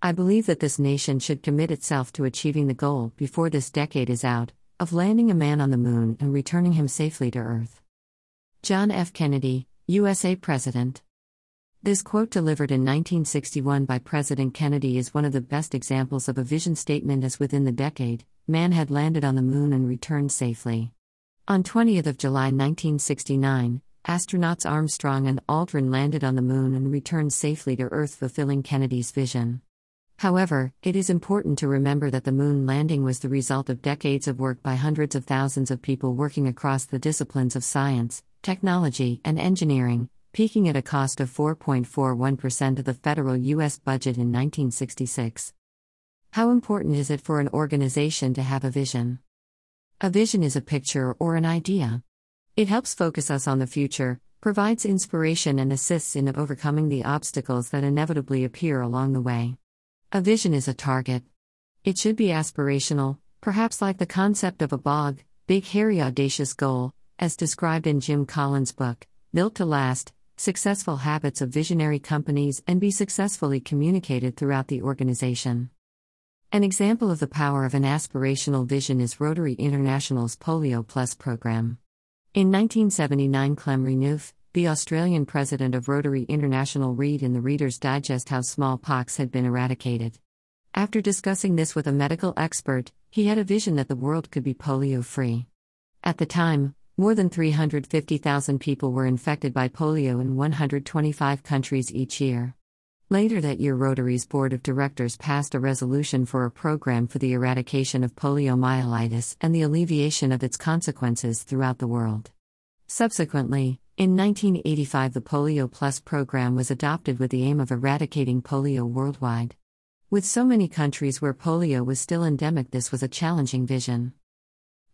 I believe that this nation should commit itself to achieving the goal, before this decade is out, of landing a man on the moon and returning him safely to Earth. John F. Kennedy, USA President. This quote delivered in 1961 by President Kennedy is one of the best examples of a vision statement as within the decade, man had landed on the moon and returned safely. On 20th of July 1969, astronauts Armstrong and Aldrin landed on the moon and returned safely to Earth fulfilling Kennedy's vision. However, it is important to remember that the moon landing was the result of decades of work by hundreds of thousands of people working across the disciplines of science, technology, and engineering, peaking at a cost of 4.41% of the federal U.S. budget in 1966. How important is it for an organization to have a vision? A vision is a picture or an idea. It helps focus us on the future, provides inspiration, and assists in overcoming the obstacles that inevitably appear along the way. A vision is a target. It should be aspirational, perhaps like the concept of a BHAG, big, hairy, audacious goal, as described in Jim Collins' book, Built to Last Successful Habits of Visionary Companies and Be Successfully Communicated Throughout the Organization. An example of the power of an aspirational vision is Rotary International's Polio Plus program. In 1979, Clem Renouf, the Australian president of Rotary International, read in the Reader's Digest how smallpox had been eradicated. After discussing this with a medical expert, he had a vision that the world could be polio free. At the time, more than 350,000 people were infected by polio in 125 countries each year. Later that year, Rotary's board of directors passed a resolution for a program for the eradication of poliomyelitis and the alleviation of its consequences throughout the world. Subsequently, in 1985, the Polio Plus program was adopted with the aim of eradicating polio worldwide. With so many countries where polio was still endemic, this was a challenging vision.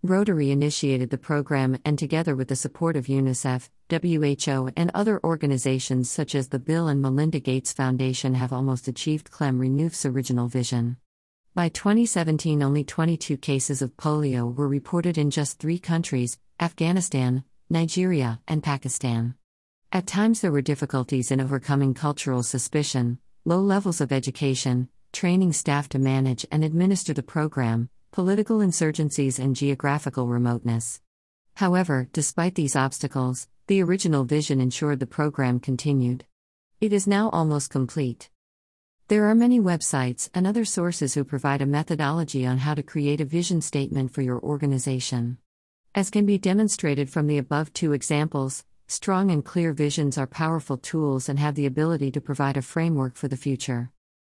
Rotary initiated the program and, together with the support of UNICEF, WHO, and other organizations such as the Bill and Melinda Gates Foundation, have almost achieved Clem Renouf's original vision. By 2017, only 22 cases of polio were reported in just three countries Afghanistan, Nigeria, and Pakistan. At times, there were difficulties in overcoming cultural suspicion, low levels of education, training staff to manage and administer the program, political insurgencies, and geographical remoteness. However, despite these obstacles, the original vision ensured the program continued. It is now almost complete. There are many websites and other sources who provide a methodology on how to create a vision statement for your organization. As can be demonstrated from the above two examples, strong and clear visions are powerful tools and have the ability to provide a framework for the future.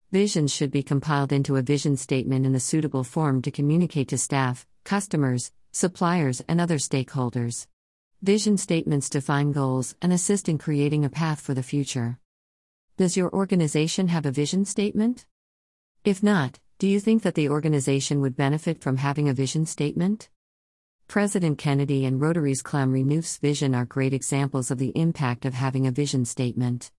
Visions should be compiled into a vision statement in a suitable form to communicate to staff, customers, suppliers, and other stakeholders. Vision statements define goals and assist in creating a path for the future. Does your organization have a vision statement? If not, do you think that the organization would benefit from having a vision statement? President Kennedy and Rotary's Clem Renouf's vision are great examples of the impact of having a vision statement.